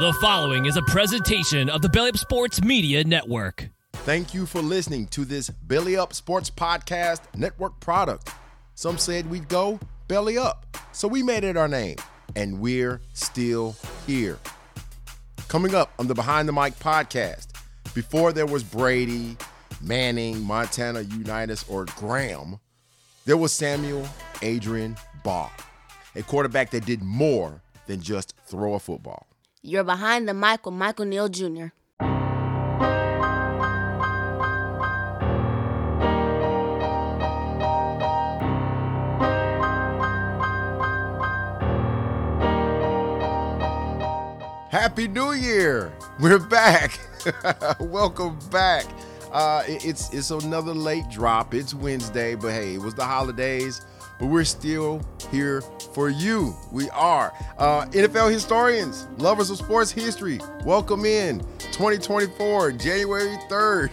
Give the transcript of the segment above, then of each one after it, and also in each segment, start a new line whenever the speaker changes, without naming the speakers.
The following is a presentation of the Belly Up Sports Media Network.
Thank you for listening to this Belly Up Sports Podcast Network product. Some said we'd go belly up, so we made it our name, and we're still here. Coming up on the Behind the Mic podcast, before there was Brady, Manning, Montana Unitas, or Graham, there was Samuel Adrian Baugh, a quarterback that did more than just throw a football.
You're behind the mic with Michael Neal Jr.
Happy New Year! We're back. Welcome back. Uh, it's it's another late drop. It's Wednesday, but hey, it was the holidays. But we're still here for you. We are uh, NFL historians, lovers of sports history. Welcome in 2024, January 3rd.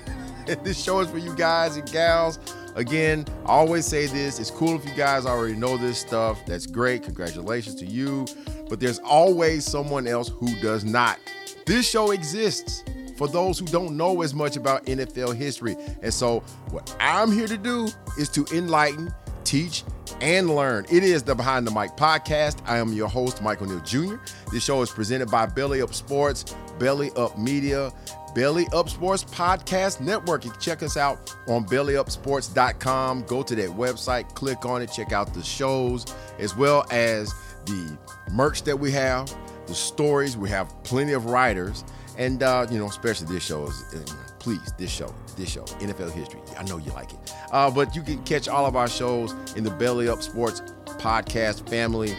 this show is for you guys and gals. Again, I always say this. It's cool if you guys already know this stuff. That's great. Congratulations to you. But there's always someone else who does not. This show exists for those who don't know as much about NFL history. And so, what I'm here to do is to enlighten, teach, and learn. It is the Behind the Mic podcast. I am your host, Michael Neal Jr. This show is presented by Belly Up Sports, Belly Up Media, Belly Up Sports Podcast Network. You can check us out on bellyupsports.com. Go to that website, click on it, check out the shows, as well as the merch that we have, the stories. We have plenty of writers. And, uh, you know, especially this show is, uh, please, this show, this show, NFL history. I know you like it. Uh, but you can catch all of our shows in the Belly Up Sports podcast family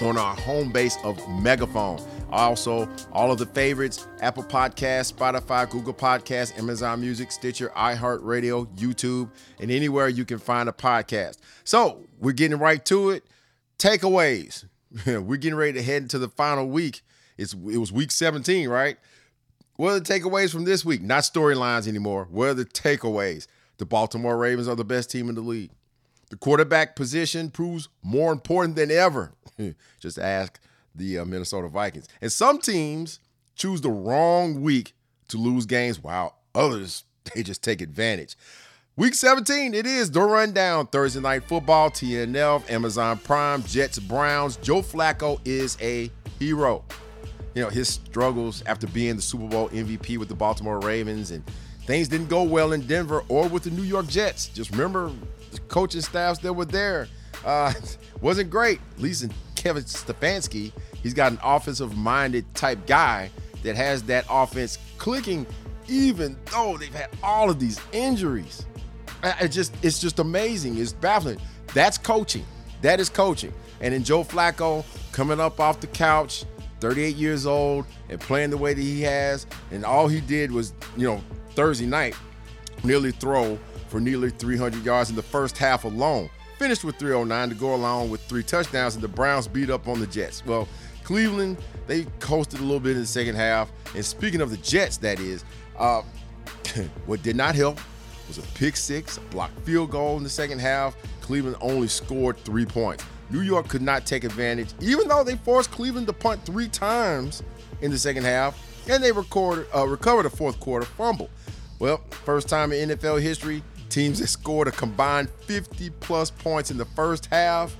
on our home base of Megaphone. Also, all of the favorites Apple Podcasts, Spotify, Google Podcasts, Amazon Music, Stitcher, iHeartRadio, YouTube, and anywhere you can find a podcast. So, we're getting right to it. Takeaways. we're getting ready to head into the final week. It's it was week 17, right? What are the takeaways from this week? Not storylines anymore. What are the takeaways? The Baltimore Ravens are the best team in the league. The quarterback position proves more important than ever. Just ask the uh, Minnesota Vikings. And some teams choose the wrong week to lose games, while others they just take advantage. Week 17, it is the rundown. Thursday night football, TNF, Amazon Prime, Jets, Browns. Joe Flacco is a hero. You know, his struggles after being the Super Bowl MVP with the Baltimore Ravens and things didn't go well in Denver or with the New York Jets. Just remember the coaching staffs that were there uh, wasn't great. At least in Kevin Stefanski, he's got an offensive minded type guy that has that offense clicking, even though they've had all of these injuries. I- I just it's just amazing. It's baffling. That's coaching. That is coaching. And then Joe Flacco coming up off the couch, 38 years old, and playing the way that he has. And all he did was, you know, Thursday night, nearly throw for nearly 300 yards in the first half alone. Finished with 309 to go along with three touchdowns, and the Browns beat up on the Jets. Well, Cleveland, they coasted a little bit in the second half. And speaking of the Jets, that is, uh, what did not help was a pick six, a blocked field goal in the second half. Cleveland only scored three points. New York could not take advantage, even though they forced Cleveland to punt three times in the second half, and they recorded, uh, recovered a fourth quarter fumble. Well, first time in NFL history, Teams that scored a combined 50 plus points in the first half,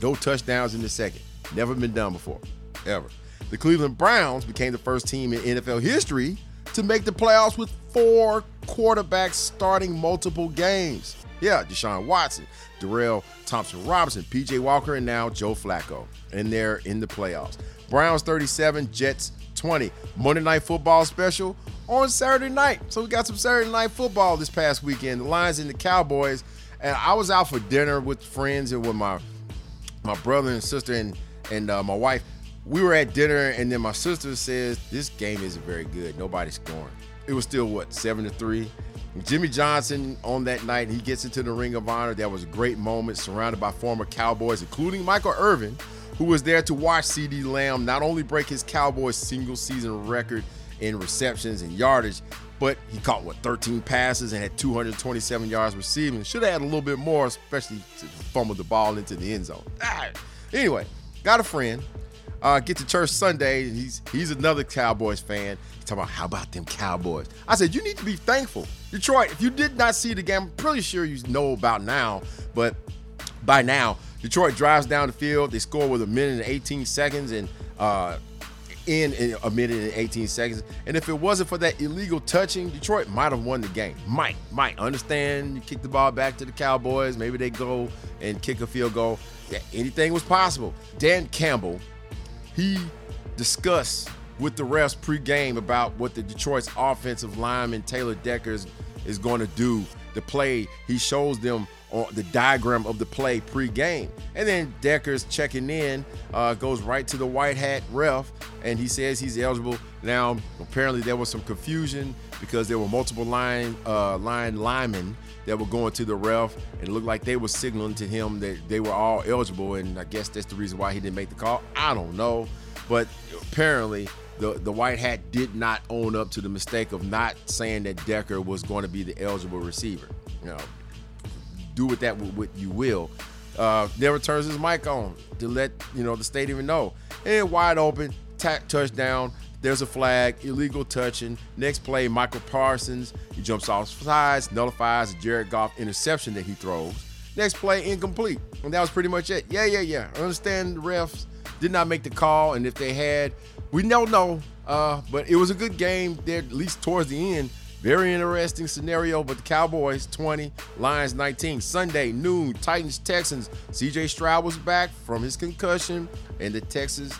no touchdowns in the second. Never been done before, ever. The Cleveland Browns became the first team in NFL history to make the playoffs with four quarterbacks starting multiple games. Yeah, Deshaun Watson, Darrell Thompson Robinson, PJ Walker, and now Joe Flacco. And they're in the playoffs. Browns 37, Jets 20. Monday Night Football special on Saturday night. So we got some Saturday Night Football this past weekend. The Lions and the Cowboys. And I was out for dinner with friends and with my my brother and sister and and uh, my wife. We were at dinner, and then my sister says this game isn't very good. Nobody's scoring. It was still what seven to three. Jimmy Johnson on that night, he gets into the Ring of Honor. That was a great moment, surrounded by former Cowboys, including Michael Irvin, who was there to watch CeeDee Lamb not only break his Cowboys single season record in receptions and yardage, but he caught what 13 passes and had 227 yards receiving. Should have had a little bit more, especially to fumble the ball into the end zone. Ah. Anyway, got a friend. Uh, get to church Sunday, and he's he's another Cowboys fan. He's talking about how about them Cowboys. I said you need to be thankful, Detroit. If you did not see the game, I'm pretty sure you know about now, but by now Detroit drives down the field. They score with a minute and 18 seconds, and uh, in, in a minute and 18 seconds. And if it wasn't for that illegal touching, Detroit might have won the game. Might, might. Understand you kick the ball back to the Cowboys. Maybe they go and kick a field goal. Yeah, anything was possible. Dan Campbell, he discussed with the refs pregame about what the Detroit's offensive lineman Taylor Deckers is going to do. The play, he shows them on the diagram of the play pre-game. And then Deckers checking in uh, goes right to the white hat ref, and he says he's eligible. Now, apparently there was some confusion because there were multiple line uh, line linemen that were going to the ref, and looked like they were signaling to him that they were all eligible, and I guess that's the reason why he didn't make the call. I don't know, but apparently the, the white hat did not own up to the mistake of not saying that Decker was going to be the eligible receiver. You know, do with that what you will. Uh, never turns his mic on to let you know the stadium know. And wide open, touchdown. There's a flag, illegal touching. Next play, Micah Parsons. He jumps off sides, nullifies a Jared Goff interception that he throws. Next play, incomplete. And that was pretty much it. Yeah, yeah, yeah. I understand the refs did not make the call, and if they had, we don't know. Uh, but it was a good game there, at least towards the end. Very interesting scenario, but the Cowboys 20, Lions 19. Sunday, noon, Titans, Texans. CJ Stroud was back from his concussion, and the Texans,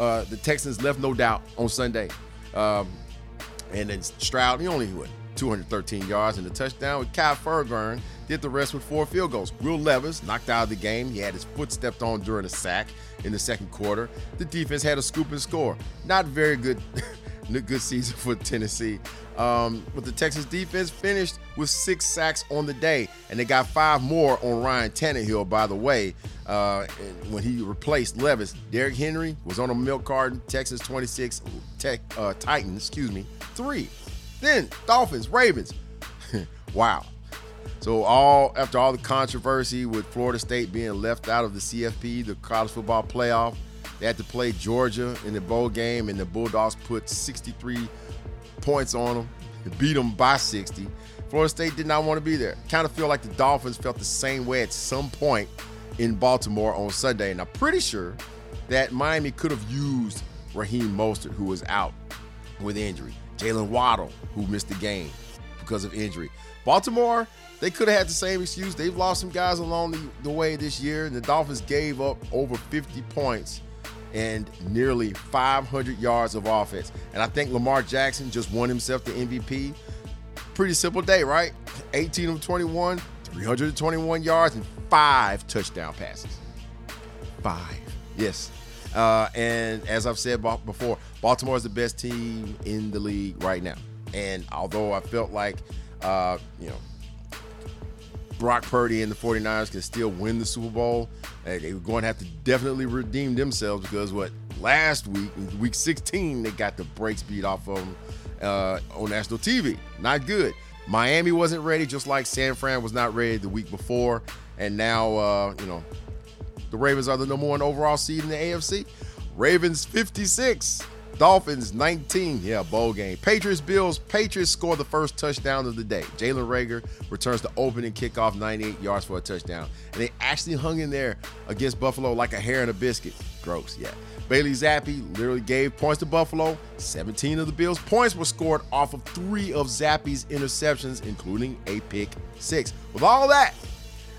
uh, the Texans left no doubt on Sunday. Um, and then Stroud, he only what 213 yards and a touchdown. With Kai Fairbairn did the rest with four field goals. Will Levis knocked out of the game. He had his foot stepped on during a sack in the second quarter. The defense had a scoop and score. Not very good. good season for Tennessee. Um, but the Texas defense finished with six sacks on the day, and they got five more on Ryan Tannehill, by the way, uh, when he replaced Levis. Derrick Henry was on a milk carton. Texas 26, tech, uh, Titans, excuse me, three. Then Dolphins, Ravens. wow. So all after all the controversy with Florida State being left out of the CFP, the college football playoff, they had to play Georgia in the bowl game, and the Bulldogs put 63 points on them, They beat them by 60. Florida State did not want to be there. Kind of feel like the Dolphins felt the same way at some point in Baltimore on Sunday, and I'm pretty sure that Miami could have used Raheem Mostert, who was out with injury. Jaylen Waddle, who missed the game because of injury. Baltimore, they could have had the same excuse. They've lost some guys along the, the way this year, and the Dolphins gave up over 50 points and nearly 500 yards of offense. And I think Lamar Jackson just won himself the MVP. Pretty simple day, right? 18 of 21, 321 yards, and five touchdown passes. Five. Yes. Uh, and as I've said before, Baltimore is the best team in the league right now. And although I felt like, uh, you know, Brock Purdy and the 49ers can still win the Super Bowl, they were going to have to definitely redeem themselves because what last week, week 16, they got the brakes beat off of them uh, on national TV. Not good. Miami wasn't ready, just like San Fran was not ready the week before, and now uh, you know the Ravens are the number one overall seed in the AFC. Ravens 56, Dolphins 19. Yeah, bowl game. Patriots Bills. Patriots score the first touchdown of the day. Jalen Reagor returns the opening kickoff 98 yards for a touchdown. And they actually hung in there against Buffalo like a hair and a biscuit. Gross, yeah. Bailey Zappe literally gave points to Buffalo. 17 of the Bills' points were scored off of three of Zappe's interceptions, including a pick six. With all that,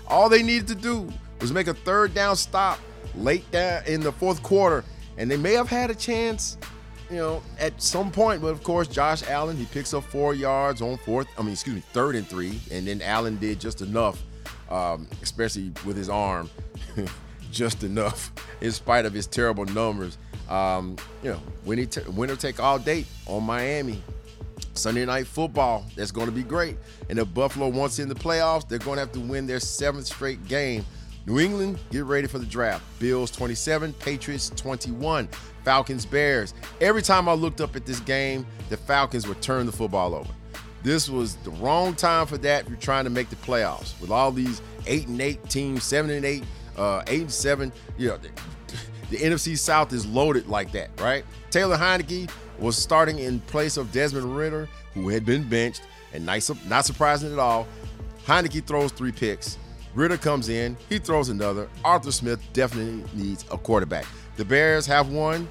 all they needed to do was make a third down stop late down in the fourth quarter, and they may have had a chance, you know, at some point. But of course, Josh Allen he picks up four yards on fourth. I mean, excuse me, third and three, and then Allen did just enough, um, especially with his arm, just enough in spite of his terrible numbers. Um, you know, winner, t- winner take all date on Miami. Sunday night football, that's going to be great. And if Buffalo wants in the playoffs, they're going to have to win their seventh straight game. New England, get ready for the draft. Bills 27, Patriots 21, Falcons, Bears. Every time I looked up at this game, the Falcons would turn the football over. This was the wrong time for that if you're trying to make the playoffs. With all these 8 and 8 teams, 7 and 8, uh, 8 and 7, you know, the, the NFC South is loaded like that, right? Taylor Heinicke was starting in place of Desmond Ridder, who had been benched, and nice, not surprising at all. Heinicke throws three picks. Ridder comes in, he throws another. Arthur Smith definitely needs a quarterback. The Bears have won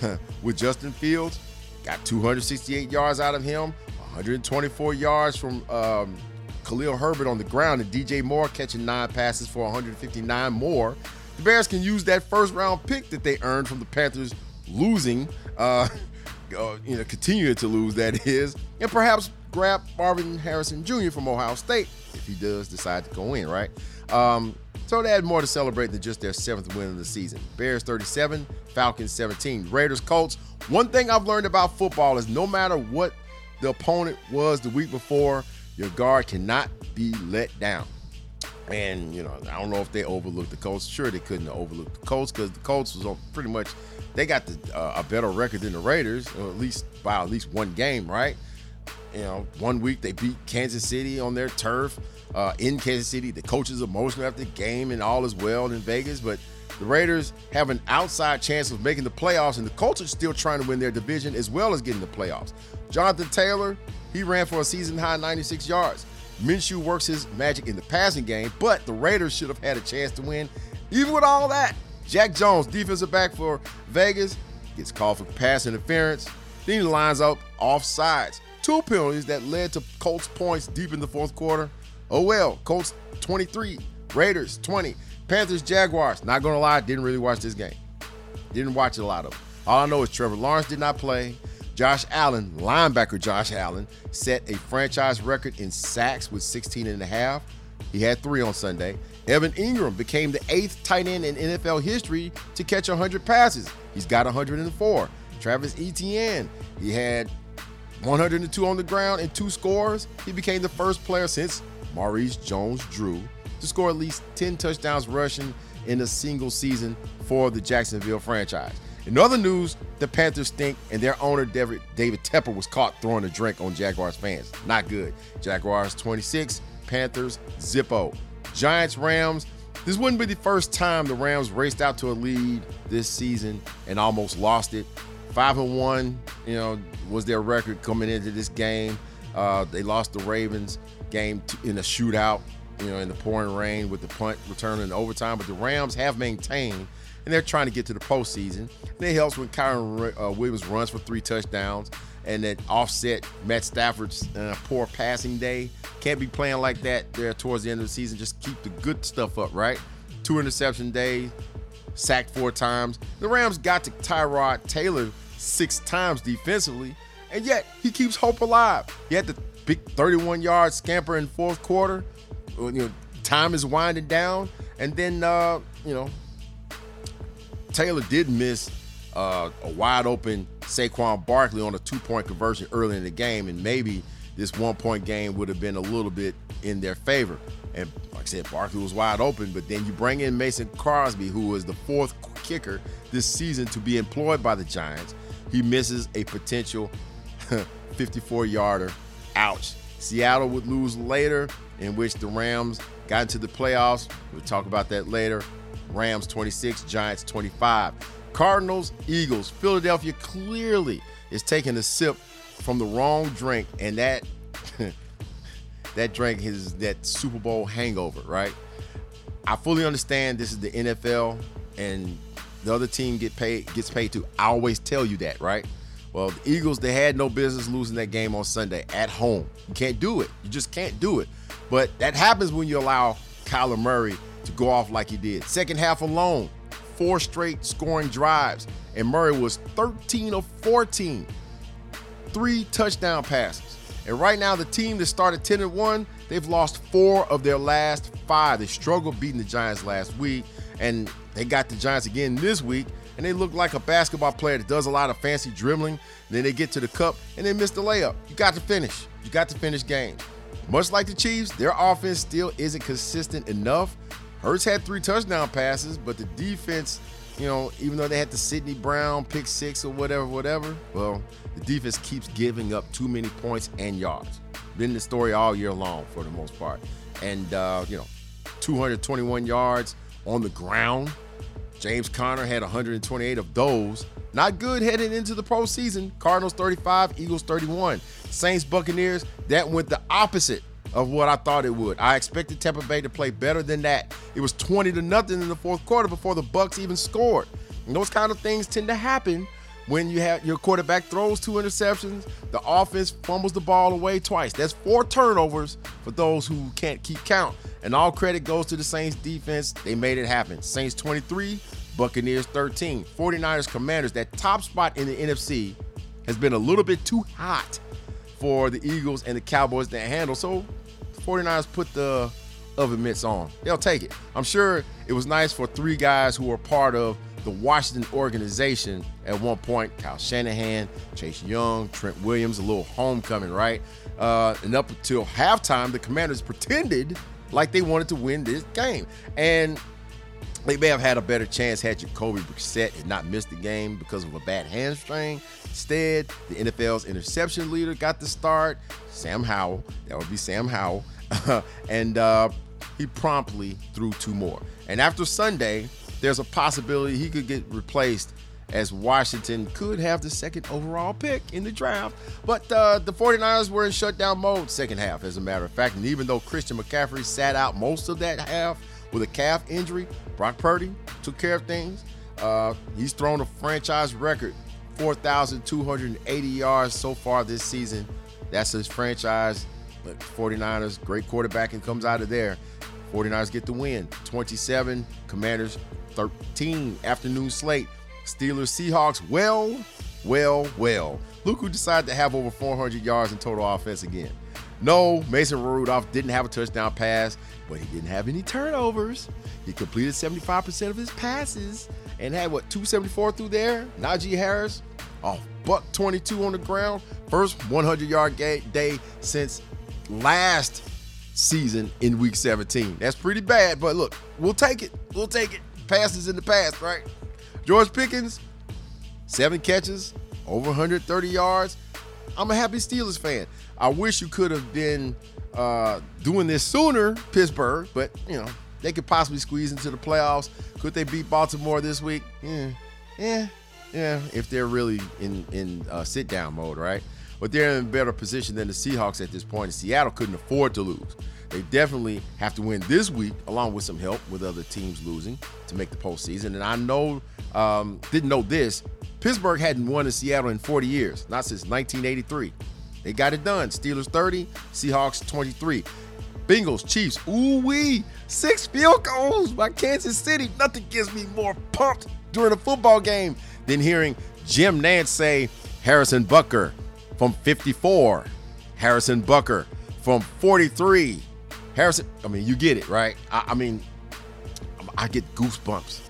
with Justin Fields, got 268 yards out of him, 124 yards from um, Khalil Herbert on the ground, and DJ Moore catching nine passes for 159 more. The Bears can use that first round pick that they earned from the Panthers losing, uh, uh, you know, continuing to lose, that is, and perhaps grab Marvin Harrison Jr. from Ohio State if he does decide to go in, right? Um, so they had more to celebrate than just their seventh win of the season. Bears 37, Falcons 17. Raiders, Colts. One thing I've learned about football is no matter what the opponent was the week before, your guard cannot be let down. And, you know, I don't know if they overlooked the Colts. Sure, they couldn't overlook the Colts because the Colts was on pretty much, they got the, uh, a better record than the Raiders, or at least by at least one game, right? You know, one week they beat Kansas City on their turf uh, in Kansas City. The coaches are emotional after the game and all is well in Vegas, but the Raiders have an outside chance of making the playoffs, and the Colts are still trying to win their division as well as getting the playoffs. Jonathan Taylor, he ran for a season high 96 yards. Minshew works his magic in the passing game, but the Raiders should have had a chance to win. Even with all that, Jack Jones, defensive back for Vegas, gets called for pass interference. Then he lines up off sides. Two penalties that led to Colts points deep in the fourth quarter. Oh well, Colts 23, Raiders 20, Panthers, Jaguars. Not gonna lie, didn't really watch this game. Didn't watch a lot of them. All I know is Trevor Lawrence did not play. Josh Allen, linebacker Josh Allen, set a franchise record in sacks with 16 and a half. He had three on Sunday. Evan Engram became the eighth tight end in NFL history to catch 100 passes. He's got 104. Travis Etienne, he had 102 on the ground and two scores. He became the first player since Maurice Jones-Drew to score at least 10 touchdowns rushing in a single season for the Jacksonville franchise. In other news, the Panthers stink, and their owner, David, David Tepper, was caught throwing a drink on Jaguars fans. Not good. Jaguars 26, Panthers Zippo. Giants Rams. This wouldn't be the first time the Rams raced out to a lead this season and almost lost it. Five and one, you know, was their record coming into this game. Uh, they lost the Ravens game in a shootout, you know, in the pouring rain with the punt return in overtime. But the Rams have maintained and they're trying to get to the postseason. And it helps when Kyren uh, Williams runs for three touchdowns and that offset Matt Stafford's uh, poor passing day. Can't be playing like that there towards the end of the season. Just keep the good stuff up, right? Two interception days, sacked four times. The Rams got to Tyrod Taylor six times defensively, and yet he keeps hope alive. He had the big 31 yard scamper in fourth quarter. You know, time is winding down, and then uh, you know Taylor did miss uh, a wide open Saquon Barkley on a two point conversion early in the game, and maybe this one point game would have been a little bit in their favor. And like I said, Barkley was wide open, but then you bring in Mason Crosby, who was the fourth kicker this season to be employed by the Giants. He misses a potential 54 yarder. Ouch. Seattle would lose later, in which the Rams got into the playoffs. We'll talk about that later. Rams 26, Giants 25. Cardinals, Eagles. Philadelphia clearly is taking a sip from the wrong drink, and that that drink is that Super Bowl hangover, right? I fully understand this is the NFL and the other team get paid gets paid to. I always tell you that, right? Well, the Eagles they had no business losing that game on Sunday at home. You can't do it. You just can't do it. But that happens when you allow Kyler Murray to go off like he did. Second half alone, four straight scoring drives, and Murray was 13 of 14, three touchdown passes. And right now, the team that started 10 and 1, they've lost four of their last five. They struggled beating the Giants last week, and they got the Giants again this week. And they look like a basketball player that does a lot of fancy dribbling. Then they get to the cup and they miss the layup. You got to finish. You got to finish games. Much like the Chiefs, their offense still isn't consistent enough. Hurts had three touchdown passes, but the defense, you know, even though they had the Sydney Brown pick six or whatever, whatever, well, the defense keeps giving up too many points and yards. Been the story all year long for the most part. And, uh, you know, 221 yards on the ground. James Conner had 128 of those. Not good heading into the postseason. Cardinals 35, Eagles 31. Saints Buccaneers, that went the opposite of what I thought it would. I expected Tampa Bay to play better than that. It was 20 to nothing in the fourth quarter before the Bucks even scored. And those kind of things tend to happen when you have your quarterback throws two interceptions, the offense fumbles the ball away twice. That's four turnovers for those who can't keep count. And all credit goes to the Saints defense. They made it happen. Saints 23, Buccaneers 13. 49ers Commanders, that top spot in the NFC has been a little bit too hot for the Eagles and the Cowboys to handle. So 49ers put the oven mitts on. They'll take it. I'm sure it was nice for three guys who were part of the Washington organization at one point. Kyle Shanahan, Chase Young, Trent Williams, a little homecoming, right? Uh, and up until halftime, the Commanders pretended like they wanted to win this game. And they may have had a better chance had Jacoby Brissett had not missed the game because of a bad hamstring. Instead, the NFL's interception leader got the start, Sam Howell. That would be Sam Howell. and uh, he promptly threw two more. And after Sunday, there's a possibility he could get replaced as Washington could have the second overall pick in the draft. But uh, the 49ers were in shutdown mode second half, as a matter of fact. And even though Christian McCaffrey sat out most of that half with a calf injury, Brock Purdy took care of things. Uh, he's thrown a franchise record 4,280 yards so far this season. That's his franchise. But 49ers, great quarterbacking comes out of there. 49ers get the win. 27, Commanders 13. Afternoon slate. Steelers, Seahawks. Well, well, well. Look who decided to have over 400 yards in total offense again. No, Mason Rudolph didn't have a touchdown pass, but he didn't have any turnovers. He completed 75% of his passes and had what 274 through there. Najee Harris, off buck 22 on the ground. First 100 yard day since last season in week 17. That's pretty bad, but look, we'll take it. We'll take it. Passes in the past, right? George Pickens, seven catches, over 130 yards. I'm a happy Steelers fan. I wish you could have been uh, doing this sooner, Pittsburgh, but you know they could possibly squeeze into the playoffs. Could they beat Baltimore this week? Yeah, yeah, yeah. If they're really in in uh, sit down mode, right? But they're in a better position than the Seahawks at this point. Seattle couldn't afford to lose. They definitely have to win this week, along with some help with other teams losing to make the postseason. And I know, um, didn't know this, Pittsburgh hadn't won in Seattle in 40 years, not since 1983. They got it done. Steelers 30, Seahawks 23. Bengals, Chiefs, ooh wee, six field goals by Kansas City. Nothing gets me more pumped during a football game than hearing Jim Nantz say Harrison Butker from 54, Harrison Butker from 43. Harrison, I mean, you get it, right? I, I mean, I get goosebumps.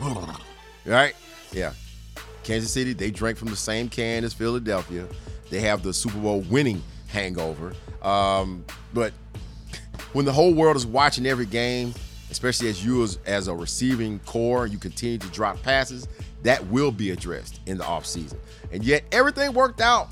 right? Yeah. Kansas City, they drank from the same can as Philadelphia. They have the Super Bowl winning hangover. Um, but when the whole world is watching every game, especially as you as, as a receiving corps, you continue to drop passes, that will be addressed in the offseason. And yet everything worked out.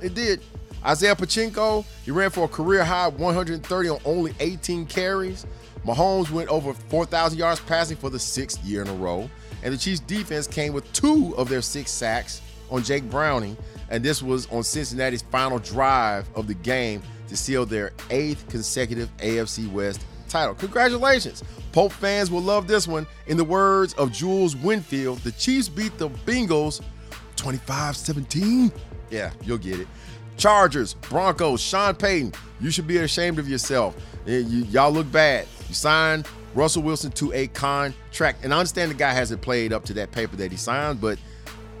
It did. Isaiah Pacheco, he ran for a career high 130 on only 18 carries. Mahomes went over 4,000 yards passing for the sixth year in a row. And the Chiefs defense came with two of their six sacks on Jake Browning. And this was on Cincinnati's final drive of the game to seal their eighth consecutive AFC West title. Congratulations. Pulp fans will love this one. In the words of Jules Winnfield, the Chiefs beat the Bengals 25 17. Yeah, you'll get it. Chargers, Broncos, Sean Payton, you should be ashamed of yourself. Eh, you, y'all look bad. You signed Russell Wilson to a contract. And I understand the guy hasn't played up to that paper that he signed, but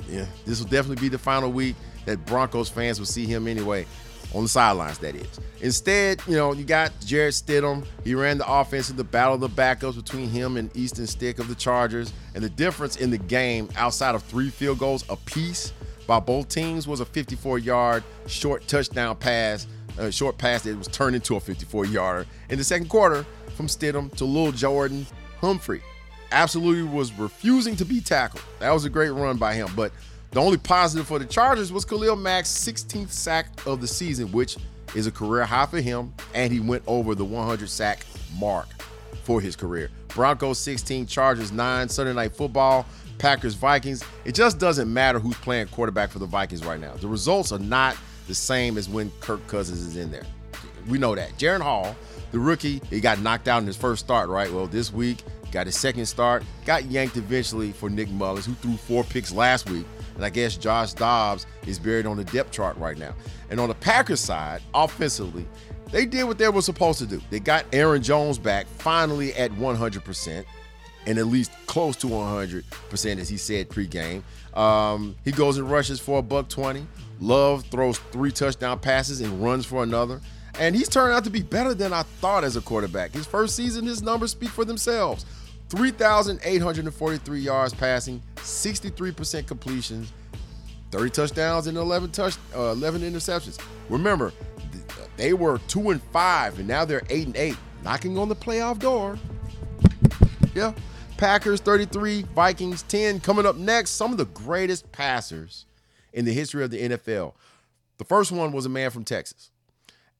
yeah, this will definitely be the final week that Broncos fans will see him anyway. On the sidelines, that is. Instead, you know, you got Jarrett Stidham. He ran the offense in the battle of the backups between him and Easton Stick of the Chargers. And the difference in the game, outside of three field goals apiece by both teams, was a 54 yard short touchdown pass, a short pass that was turned into a 54 yarder in the second quarter from Stidham to Lil Jordan Humphrey. Absolutely was refusing to be tackled. That was a great run by him. But the only positive for the Chargers was Khalil Mack's 16th sack of the season, which is a career high for him, and he went over the 100 sack mark for his career. Broncos 16, Chargers 9, Sunday Night Football, Packers Vikings. It just doesn't matter who's playing quarterback for the Vikings right now. The results are not the same as when Kirk Cousins is in there. We know that. Jaren Hall, the rookie, he got knocked out in his first start, right? Well, this week, got his second start, got yanked eventually for Nick Mullens, who threw four picks last week. And I guess Josh Dobbs is buried on the depth chart right now. And on the Packers side, offensively, they did what they were supposed to do. They got Aaron Jones back finally at 100% and at least close to 100% as he said pregame. Um, he goes and rushes for a buck 20. Love throws three touchdown passes and runs for another. And he's turned out to be better than I thought as a quarterback. His first season, his numbers speak for themselves. 3,843 yards passing, 63% completions, 30 touchdowns and 11 touch uh, 11 interceptions. Remember, they were 2 and 5 and now they're 8 and 8, knocking on the playoff door. Yeah. Packers 33, Vikings 10. Coming up next, some of the greatest passers in the history of the NFL. The first one was a man from Texas.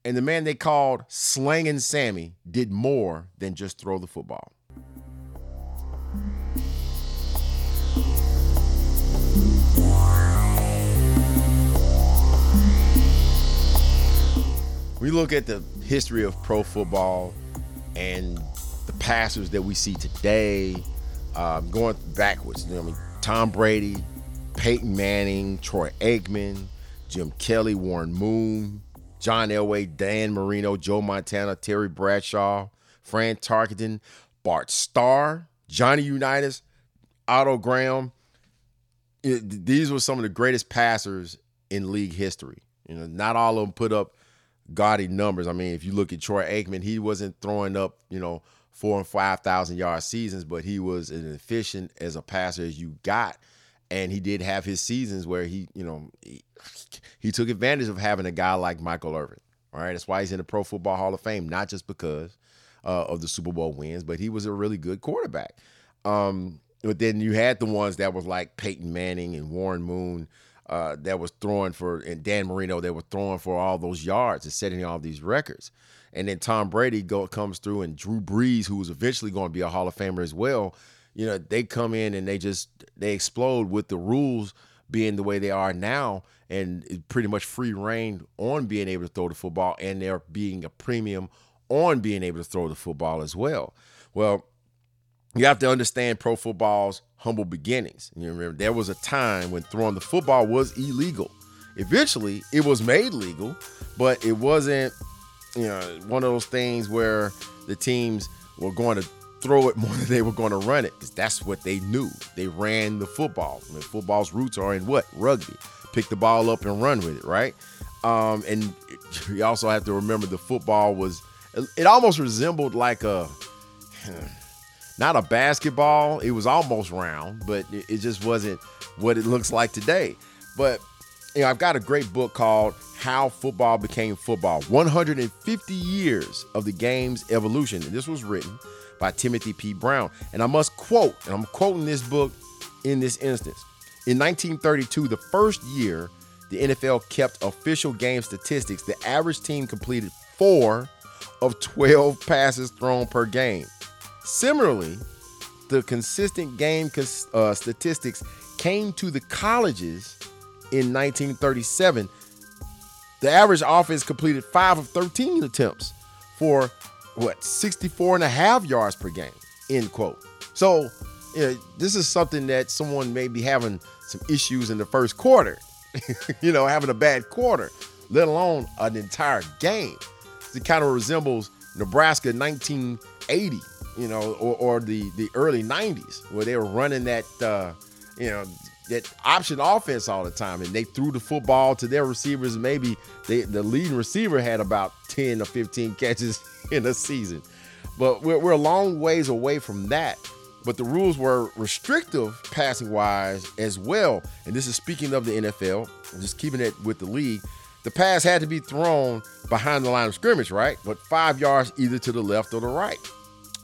And the man they called Slingin' Sammy did more than just throw the football. we look at the history of pro football and the passers that we see today, um, going backwards. You know, I mean, Tom Brady, Peyton Manning, Troy Aikman, Jim Kelly, Warren Moon, John Elway, Dan Marino, Joe Montana, Terry Bradshaw, Fran Tarkenton, Bart Starr, Johnny Unitas, Otto Graham. It, these were some of the greatest passers in league history. You know, not all of them put up gaudy numbers. I mean, if you look at Troy Aikman, he wasn't throwing up, you know, four and five thousand yard seasons, but he was as efficient as a passer as you got. And he did have his seasons where he, you know, he, he took advantage of having a guy like Michael Irvin. All right, that's why he's in the Pro Football Hall of Fame, not just because uh, of the Super Bowl wins, but he was a really good quarterback. Um, but then you had the ones that was like Peyton Manning and Warren Moon, uh, that was throwing for and Dan Marino that were throwing for all those yards and setting all these records. And then Tom Brady go, comes through and Drew Brees, who was eventually going to be a Hall of Famer as well. You know, they come in and they just they explode with the rules being the way they are now and pretty much free reign on being able to throw the football and there being a premium on being able to throw the football as well. Well, you have to understand pro football's humble beginnings. You remember there was a time when throwing the football was illegal. Eventually, it was made legal, but it wasn't, you know, one of those things where the teams were going to throw it more than they were going to run it because that's what they knew. They ran the football. I mean, football's roots are in what? Rugby. Pick the ball up and run with it, right? Um, and you also have to remember the football was, it almost resembled like a, not a basketball. It was almost round, but it, just wasn't what it looks like today. But you know, I've got a great book called How Football Became Football 150 Years of the Game's Evolution. And this was written by Timothy P. Brown. And I must quote, and I'm quoting this book in this instance. In 1932, the first year the NFL kept official game statistics, the average team completed four of 12 passes thrown per game. Similarly, the consistent game uh, statistics came to the colleges in 1937, the average offense completed five of 13 attempts for what 64 and a half yards per game. End quote. So, you know, this is something that someone may be having some issues in the first quarter. you know, having a bad quarter, let alone an entire game. It kind of resembles Nebraska 1980, you know, or, or the the early 90s where they were running that, uh, you know, that option offense all the time, and they threw the football to their receivers. Maybe they, the leading receiver had about 10 or 15 catches in a season, but we're, we're a long ways away from that. But the rules were restrictive passing wise as well. And this is speaking of the NFL, just keeping it with the league. The pass had to be thrown behind the line of scrimmage, right? But five yards either to the left or the right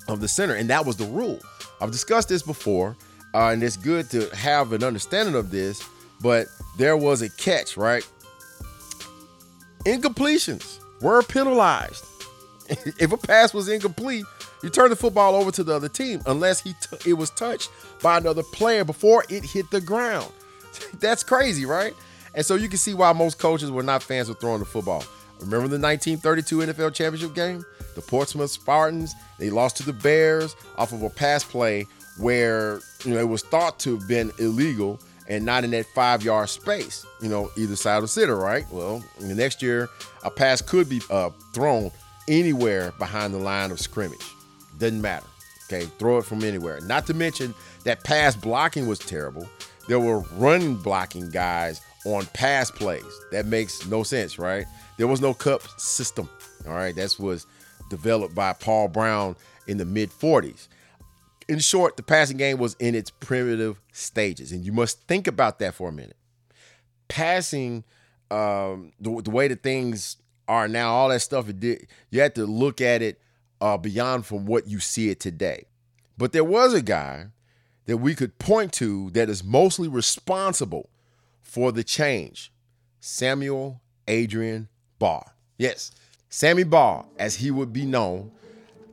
of the center. And that was the rule. I've discussed this before, uh, and it's good to have an understanding of this, but there was a catch, right? Incompletions were penalized. if a pass was incomplete, you turn the football over to the other team unless he t- it was touched by another player before it hit the ground. That's crazy, right? And so you can see why most coaches were not fans of throwing the football. Remember the 1932 NFL championship game? The Portsmouth Spartans, they lost to the Bears off of a pass play where you know it was thought to have been illegal and not in that five yard space, you know, either side of the center, right? Well, the next year, a pass could be uh, thrown anywhere behind the line of scrimmage. Doesn't matter. Okay, throw it from anywhere. Not to mention that pass blocking was terrible. There were run blocking guys on pass plays. That makes no sense, right? There was no cup system. All right, that was developed by Paul Brown in the mid 40s. In short, the passing game was in its primitive stages, and you must think about that for a minute. Passing, um, the, the way that things are now, all that stuff, it did, you had to look at it uh, beyond from what you see it today. But there was a guy that we could point to that is mostly responsible for the change Samuel Adrian Baugh. Yes, Sammy Baugh, as he would be known,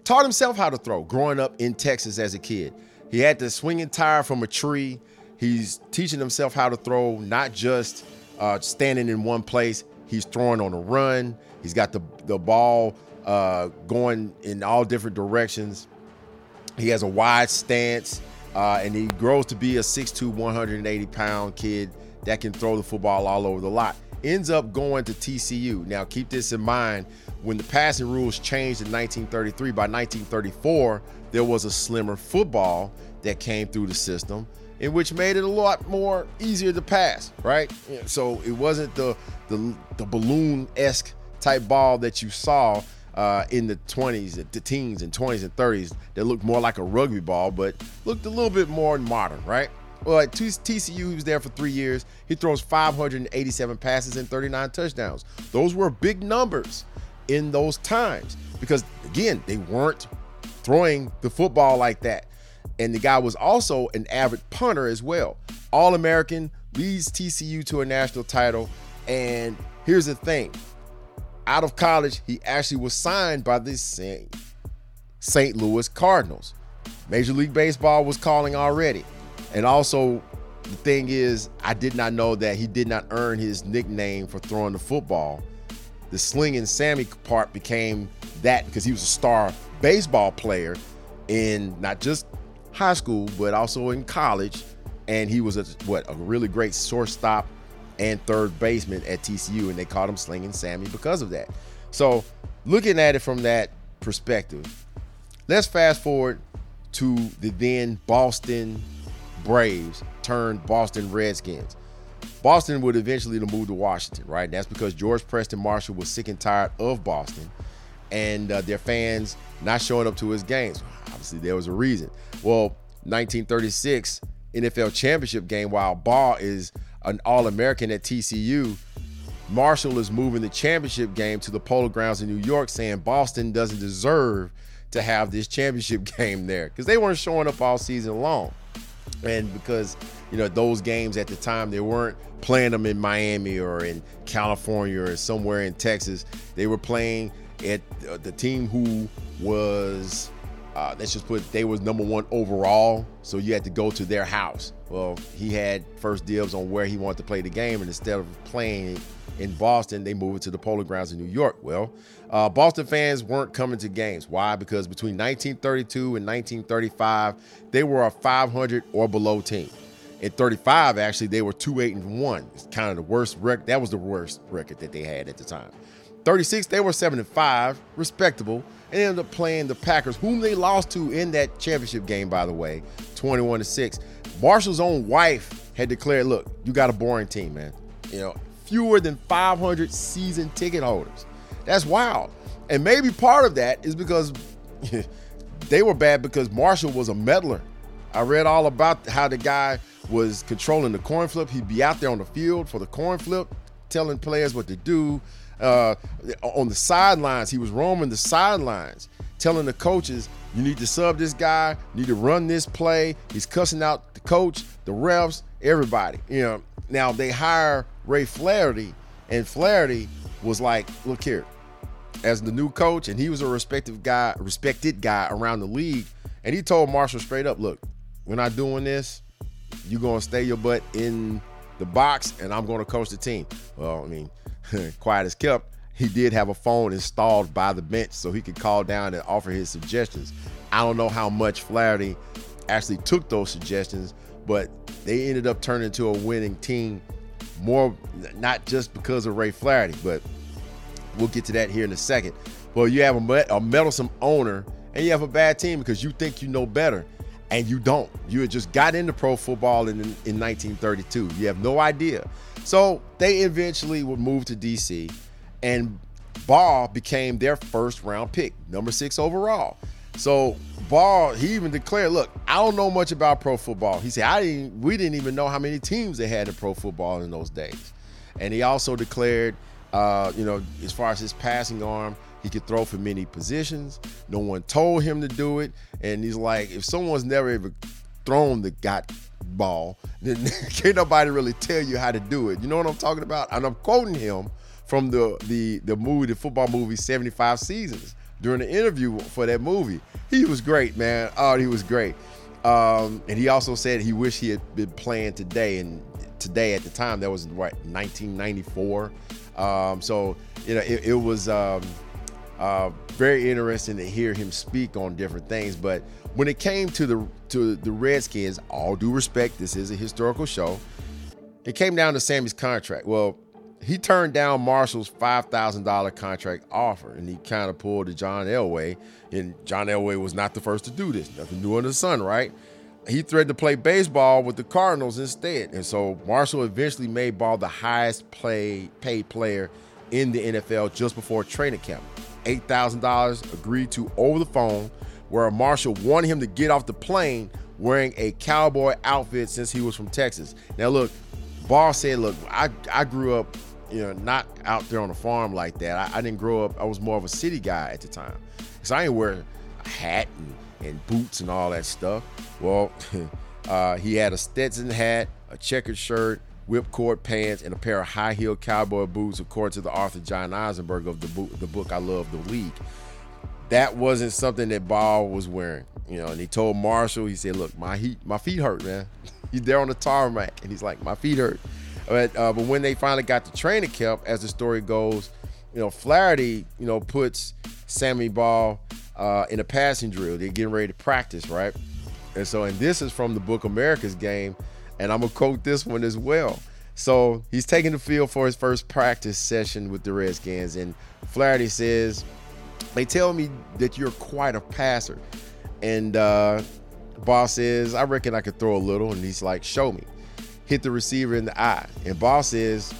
taught himself how to throw growing up in Texas as a kid. He had the swinging tire from a tree. He's teaching himself how to throw, not just uh, standing in one place. He's throwing on a run. He's got the, the ball uh, going in all different directions. He has a wide stance, uh, and he grows to be a 6'2, 180 pound kid that can throw the football all over the lot. Ends up going to TCU. Now, keep this in mind when the passing rules changed in 1933, by 1934, there was a slimmer football that came through the system, in which made it a lot more easier to pass, right? So it wasn't the the, the balloon esque type ball that you saw uh, in the 20s, the teens and 20s and 30s that looked more like a rugby ball, but looked a little bit more modern, right? Well, at TCU, he was there for three years. He throws 587 passes and 39 touchdowns. Those were big numbers in those times because, again, they weren't throwing the football like that. And the guy was also an avid punter as well. All American, leads TCU to a national title. And here's the thing out of college, he actually was signed by the St. Louis Cardinals. Major League Baseball was calling already. And also, the thing is, I did not know that he did not earn his nickname for throwing the football. The slinging Sammy part became that because he was a star baseball player in not just high school, but also in college. And he was a what a really great shortstop and third baseman at TCU, and they called him Slinging Sammy because of that. So, looking at it from that perspective, let's fast forward to the then Boston Braves turned Boston Redskins. Boston would eventually move to Washington, right? That's because George Preston Marshall was sick and tired of Boston and uh, their fans not showing up to his games. Obviously, there was a reason. Well, 1936 NFL championship game, while Baugh is an All American at TCU, Marshall is moving the championship game to the Polo Grounds in New York, saying Boston doesn't deserve to have this championship game there because they weren't showing up all season long. And because, you know, those games at the time, they weren't playing them in Miami or in California or somewhere in Texas. They were playing at the team who was uh, let's just put they was number one overall, so you had to go to their house. Well, he had first dibs on where he wanted to play the game, and instead of playing in Boston, they moved it to the Polo Grounds in New York. Well, uh, Boston fans weren't coming to games. Why? Because between 1932 and 1935, they were a 500 or below team. In 35, actually, they were 2 8 and 1. It's kind of the worst record. That was the worst record that they had at the time. 36, they were 7 and 5, respectable, and ended up playing the Packers, whom they lost to in that championship game, by the way, 21 to 6. Marshall's own wife had declared, look, you got a boring team, man. You know, fewer than 500 season ticket holders. That's wild. And maybe part of that is because they were bad because Marshall was a meddler. I read all about how the guy was controlling the coin flip. He'd be out there on the field for the coin flip, telling players what to do. Uh, on the sidelines, he was roaming the sidelines, telling the coaches, you need to sub this guy, you need to run this play. He's cussing out the coach, the refs, everybody. You know, now they hire Ray Flaherty, and Flaherty was like, look here, as the new coach, and he was a respected guy, respected guy around the league. And he told Marshall straight up, look, we're not doing this. You're gonna stay your butt in the box, and I'm gonna coach the team. Well, I mean, quiet as kept. He did have a phone installed by the bench so he could call down and offer his suggestions. I don't know how much Flaherty actually took those suggestions, but they ended up turning into a winning team more not just because of Ray Flaherty, but we'll get to that here in a second. Well, you have a, a meddlesome owner and you have a bad team because you think you know better and you don't. You had just got into pro football in, in 1932. You have no idea. So they eventually would move to DC and Baugh became their first round pick, number six overall. So Baugh, he even declared, "Look, I don't know much about pro football." He said, "I didn't. We didn't even know how many teams they had in pro football in those days." And he also declared, uh, you know, as far as his passing arm, he could throw for many positions. No one told him to do it, and he's like, if someone's never ever thrown the got ball, then can't nobody really tell you how to do it. You know what I'm talking about? And I'm quoting him from the the the movie, the football movie, 75 Seasons during the interview for that movie. He was great, man. Oh, he was great. Um, and he also said he wished he had been playing today. And today, at the time, that was what 1994. Um, so you know, it, it was um, uh, very interesting to hear him speak on different things. But when it came to the to the Redskins, all due respect, this is a historical show. It came down to Sammy's contract. Well, he turned down Marshall's $5,000 contract offer and he kind of pulled the John Elway. And John Elway was not the first to do this. Nothing new under the sun, right? He threatened to play baseball with the Cardinals instead. And so Marshall eventually made Baugh the highest play, paid player in the NFL just before training camp. $8,000 agreed to over the phone, where Marshall wanted him to get off the plane wearing a cowboy outfit since he was from Texas. Now, look, Baugh said, Look, I, I grew up you know, not out there on a farm like that. I, I, didn't grow up, I was more of a city guy at the time. So I didn't wear a hat and, and boots and all that stuff. Well, uh, he had a Stetson hat, a checkered shirt, whipcord pants, and a pair of high heel cowboy boots, according to the author John Eisenberg of the book, the book I Love the League. That wasn't something that Baugh was wearing, you know. And he told Marshall, he said, "Look, my heat, my feet hurt, man." he's there on the tarmac, and he's like, "My feet hurt." But, uh, but when they finally got to training camp, as the story goes, you know, Flaherty, you know, puts Sammy Baugh uh, in a passing drill. They're getting ready to practice, right? And so, and this is from the book America's Game, and I'm gonna quote this one as well. So he's taking the field for his first practice session with the Redskins, and Flaherty says, "They tell me that you're quite a passer." And uh, Baugh says, "I reckon I could throw a little," and he's like, "Show me." hit the receiver in the eye. And Baugh says,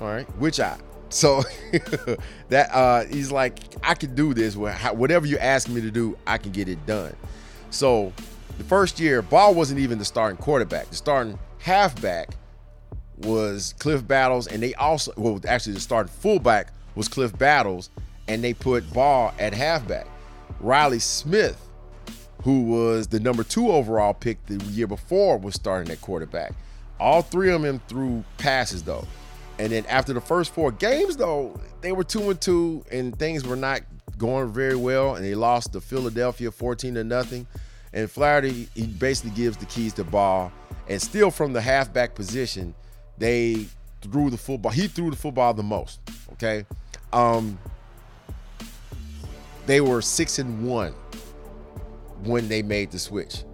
all right, which eye? So that uh, he's like, I can do this. Whatever you ask me to do, I can get it done. So the first year, Baugh wasn't even the starting quarterback. The starting halfback was Cliff Battles, and they also, well, actually, the starting fullback was Cliff Battles, and they put Baugh at halfback. Riley Smith, who was the number two overall pick the year before, was starting at quarterback. All three of them threw passes though. And then after the first four games though, they were two and two and things were not going very well, and they lost to Philadelphia 14 to nothing. And Flaherty, he basically gives the keys to Baugh, and still from the halfback position, they threw the football. He threw the football the most. Okay, um, they were six and one when they made the switch,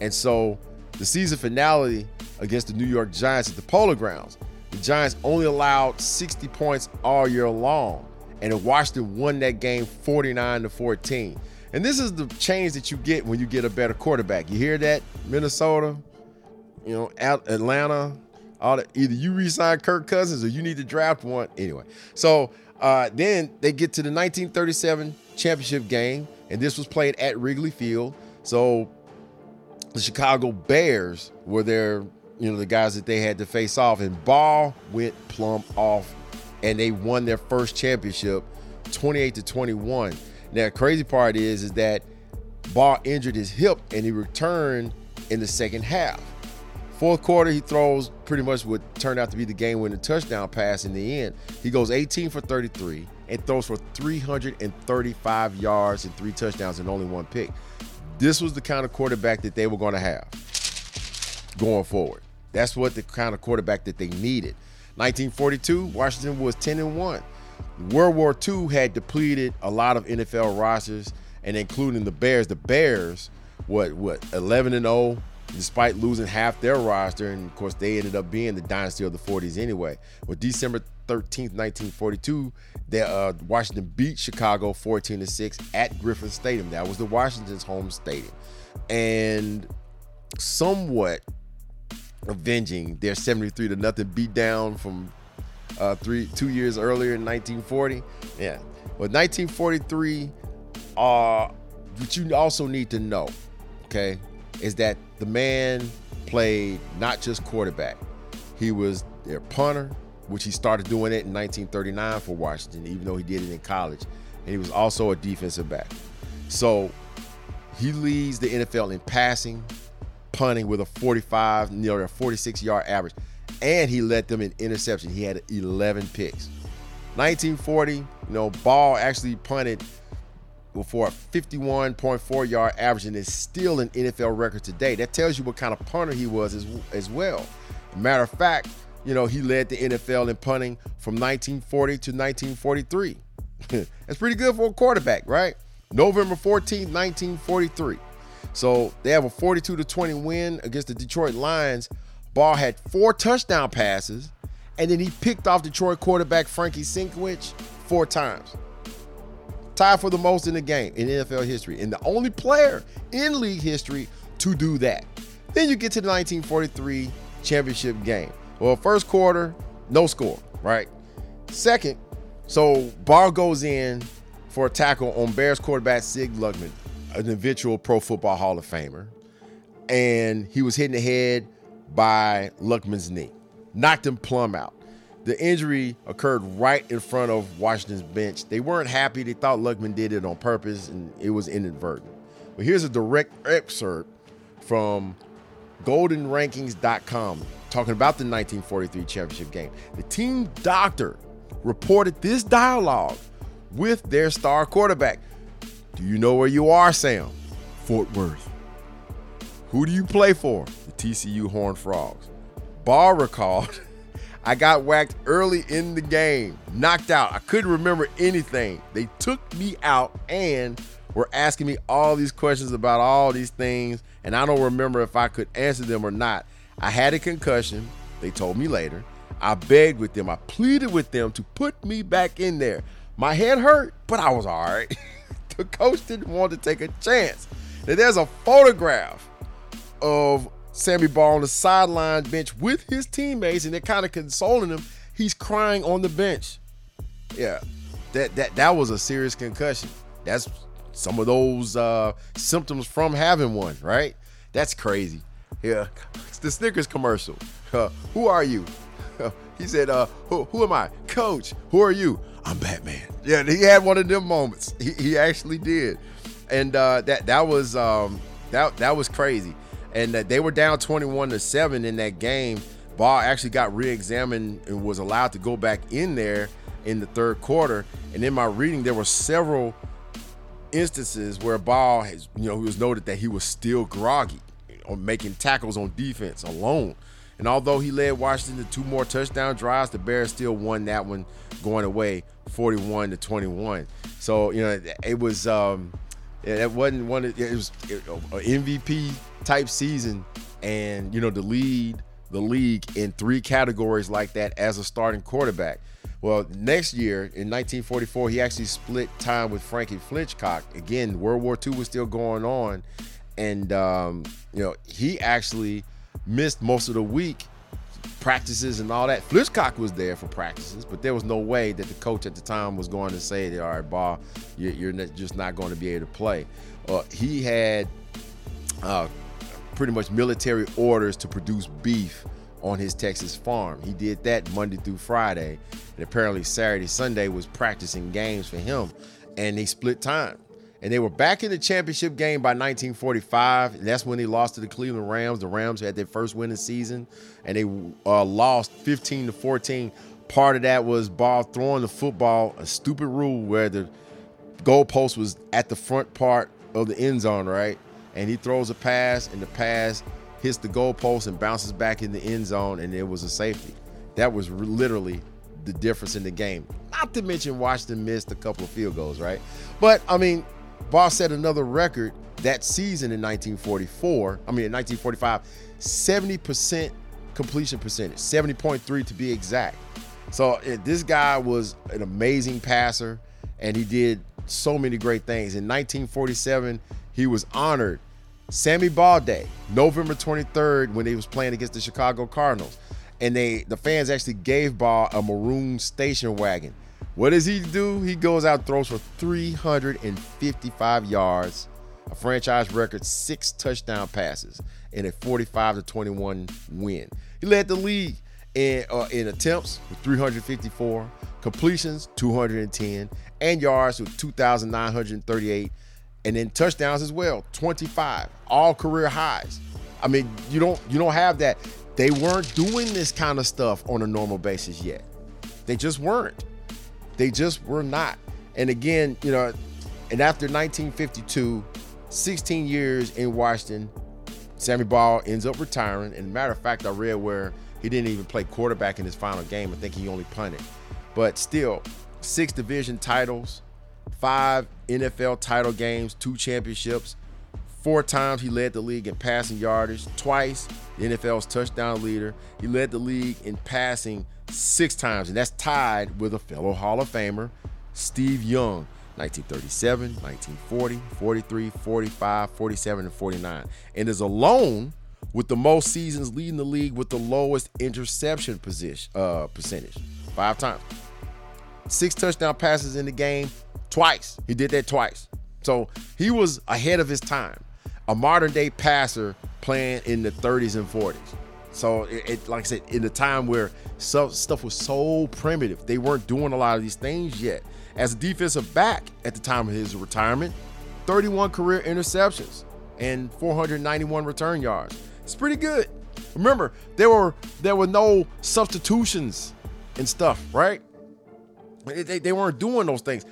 and so the season finale against the New York Giants at the Polo Grounds, the Giants only allowed 60 points all year long, and Washington won that game 49 to 14. And this is the change that you get when you get a better quarterback. You hear that, Minnesota, you know, Atlanta, all that. Either you resign Kirk Cousins or you need to draft one. Anyway, so uh, then they get to the 1937 championship game, and this was played at Wrigley Field. So the Chicago Bears were their, you know, the guys that they had to face off, and Baugh went plumb off, and they won their first championship, 28 to 21. Now, the crazy part is, is that Baugh injured his hip, and he returned in the second half. Fourth quarter, he throws pretty much what turned out to be the game-winning touchdown pass in the end. He goes 18 for 33 and throws for 335 yards and three touchdowns and only one pick. This was the kind of quarterback that they were going to have going forward. That's what the kind of quarterback that they needed. 1942, Washington was 10 and 1. World War II had depleted a lot of NFL rosters, and including the Bears. The Bears, what what 11 and 0, despite losing half their roster, and of course they ended up being the dynasty of the 40s anyway. Well, December 13th, 1942, the, uh, Washington beat Chicago 14 to 6 at Griffith Stadium. That was the Washington's home stadium. And somewhat avenging their 73 to nothing beat down from uh, three two years earlier in 1940. Yeah. but 1943, uh, what you also need to know, okay, is that the man played not just quarterback. He was their punter, which he started doing it in 1939 for Washington, even though he did it in college. And he was also a defensive back. So he leads the NFL in passing, punting with a 45, nearly a 46 yard average. And he led them in interception. He had 11 picks. 1940, you know, Baugh actually punted for a 51.4 yard average and is still an NFL record today. That tells you what kind of punter he was as, as well. Matter of fact, you know, he led the NFL in punting from 1940 to 1943. That's pretty good for a quarterback, right? November 14, 1943. So they have a 42 to 20 win against the Detroit Lions. Baugh had four touchdown passes, and then he picked off Detroit quarterback Frankie Sinkwich four times. Tied for the most in the game in NFL history, and the only player in league history to do that. Then you get to the 1943 championship game. Well, first quarter, no score, right? Second, so Baugh goes in for a tackle on Bears quarterback Sid Luckman, an eventual Pro Football Hall of Famer, and he was hitting the head by Luckman's knee, knocked him plumb out. The injury occurred right in front of Washington's bench. They weren't happy. They thought Luckman did it on purpose, and it was inadvertent. But here's a direct excerpt from GoldenRankings.com talking about the 1943 championship game. The team doctor reported this dialogue with their star quarterback. Do you know where you are, Sam? Fort Worth. Who do you play for? TCU Horned Frogs. Baugh recalled, I got whacked early in the game, knocked out. I couldn't remember anything. They took me out and were asking me all these questions about all these things, and I don't remember if I could answer them or not. I had a concussion, they told me later. I begged with them, I pleaded with them to put me back in there. My head hurt, but I was all right. the coach didn't want to take a chance. Now, there's a photograph of Sammy Baugh on the sideline bench with his teammates, and they're kind of consoling him. He's crying on the bench. Yeah, that that that was a serious concussion. That's some of those uh, symptoms from having one, right? That's crazy. Yeah, it's the Snickers commercial. Uh, who are you? he said, uh, who, who, am I? Coach, who are you? I'm Batman. Yeah, he had one of them moments. He, he actually did. And uh, that that was um, that that was crazy. And uh, they were down 21 to 7 in that game. Baugh actually got re-examined and was allowed to go back in there in the third quarter. And in my reading, there were several instances where Baugh has, you know, it was noted that he was still groggy on making tackles on defense alone. And although he led Washington to two more touchdown drives, the Bears still won that one going away 41 to 21. So, you know, it was um it wasn't one of, it was an MVP type season and you know the lead the league in three categories like that as a starting quarterback. Well, next year in 1944, he actually split time with Frankie Filchock. Again, World War II was still going on, and um, you know he actually missed most of the week practices and all that. Filchock was there for practices, but there was no way that the coach at the time was going to say, "All right, Baugh, you're just not going to be able to play." Uh, he had uh, pretty much military orders to produce beef on his Texas farm. He did that Monday through Friday, and apparently Saturday, Sunday was practicing games for him, and they split time. And they were back in the championship game by 1945, and that's when they lost to the Cleveland Rams. The Rams had their first winning season, and they uh, lost 15 to 14. Part of that was Baugh throwing the football, a stupid rule where the goalpost was at the front part of the end zone, right? And he throws a pass, and the pass hits the goalpost and bounces back in the end zone, and it was a safety. That was literally the difference in the game. Not to mention Washington missed a couple of field goals, right? But I mean, Baugh set another record that season in 1944. I mean, in 1945, 70% completion percentage, 70.3 to be exact. So eh, this guy was an amazing passer, and he did so many great things. In 1947, he was honored Sammy Baugh Day, November 23rd, when he was playing against the Chicago Cardinals. And they the fans actually gave Baugh a maroon station wagon. What does he do? He goes out throws for 355 yards, a franchise record, six touchdown passes, and a 45 to 21 win. He led the league in, uh, in attempts with 354, completions 210, and yards with 2,938 and then touchdowns as well 25 all career highs i mean you don't you don't have that they weren't doing this kind of stuff on a normal basis yet they just weren't they just were not. And again you know and after 1952 16 years in washington sammy baugh ends up retiring. And matter of fact i read where he didn't even play quarterback in his final game. I think he only punted. But still six division titles five NFL title games, two championships. Four times he led the league in passing yardage, twice the NFL's touchdown leader. He led the league in passing six times, and that's tied with a fellow Hall of Famer, Steve Young, 1937, 1940, 43, 45, 47, and 49. And is alone with the most seasons leading the league with the lowest interception position, uh, percentage, five times. Six touchdown passes in the game, Twice. He did that twice. So he was ahead of his time. A modern day passer playing in the 30s and 40s. So it, it like I said, in the time where stuff, stuff was so primitive, they weren't doing a lot of these things yet. As a defensive back at the time of his retirement, 31 career interceptions and 491 return yards. It's pretty good. Remember, there were there were no substitutions and stuff, right? They, they weren't doing those things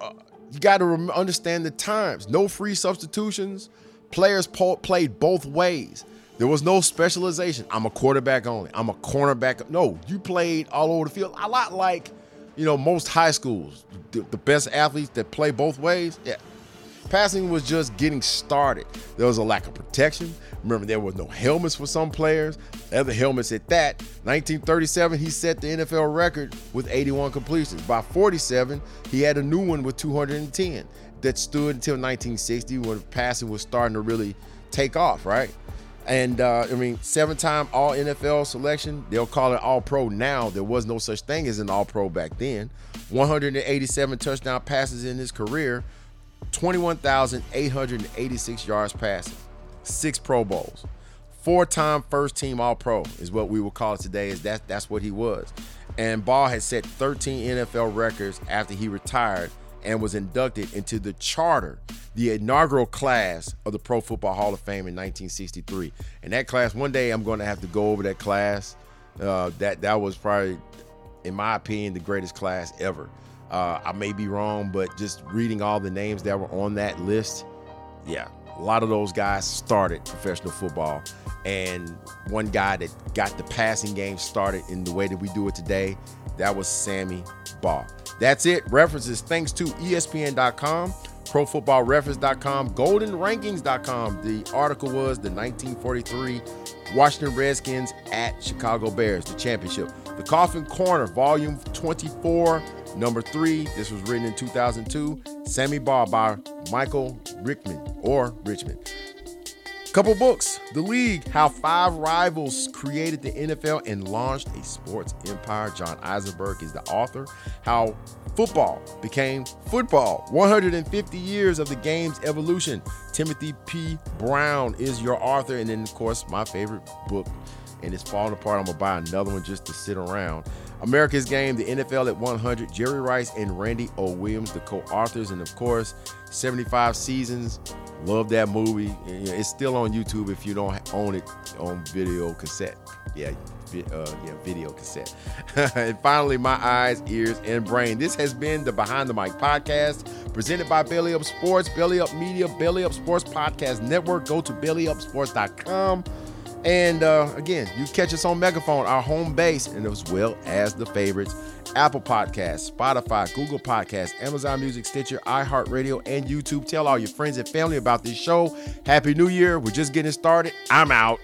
uh, you got to rem- understand the times. No free substitutions. Players po- played both ways. There was no specialization. I'm a quarterback only. I'm a cornerback. No, you played all over the field. A lot like, you know, most high schools. The, the best athletes that play both ways. Yeah, Passing was just getting started. There was a lack of protection. Remember, there was no helmets for some players. Other helmets at that. 1937, he set the NFL record with 81 completions. By 47, he had a new one with 210 that stood until 1960 when passing was starting to really take off, right? And uh, I mean, seven time All NFL selection. They'll call it All Pro now. There was no such thing as an All Pro back then. 187 touchdown passes in his career. 21,886 yards passing, six Pro Bowls, four-time first-team All-Pro is what we will call it today. Is that that's what he was, and Baugh had set 13 NFL records after he retired and was inducted into the charter, the inaugural class of the Pro Football Hall of Fame in 1963. And that class, one day I'm going to have to go over that class. Uh, that that was probably, in my opinion, the greatest class ever. Uh, I may be wrong, but just reading all the names that were on that list, yeah, a lot of those guys started professional football. And one guy that got the passing game started in the way that we do it today, that was Sammy Baugh. That's it. References thanks to ESPN.com, ProFootballReference.com, GoldenRankings.com. The article was the 1943 Washington Redskins at Chicago Bears, the championship. The Coffin Corner, Volume 24, Number 3. This was written in 2002. Sammy Baugh by Michael Rickman or Richmond. Couple books The League How Five Rivals Created the NFL and Launched a Sports Empire. John Eisenberg is the author. How Football Became Football 150 Years of the Game's Evolution. Timothy P. Brown is your author. And then, of course, my favorite book, and it's falling apart. I'm going to buy another one just to sit around. America's Game, the NFL at 100, Jerry Rice and Randy O. Williams, the co authors. And of course, 75 seasons Love that movie. It's still on YouTube if you don't own it on video cassette. Yeah, uh, yeah, video cassette. and finally, my eyes, ears, and brain. This has been the Behind the Mic podcast presented by Belly Up Sports, Belly Up Media, Belly Up Sports Podcast Network. Go to bellyupsports.com. And uh, again, you catch us on Megaphone, our home base, and as well as the favorites Apple Podcasts, Spotify, Google Podcasts, Amazon Music, Stitcher, iHeartRadio, and YouTube. Tell all your friends and family about this show. Happy New Year. We're just getting started. I'm out.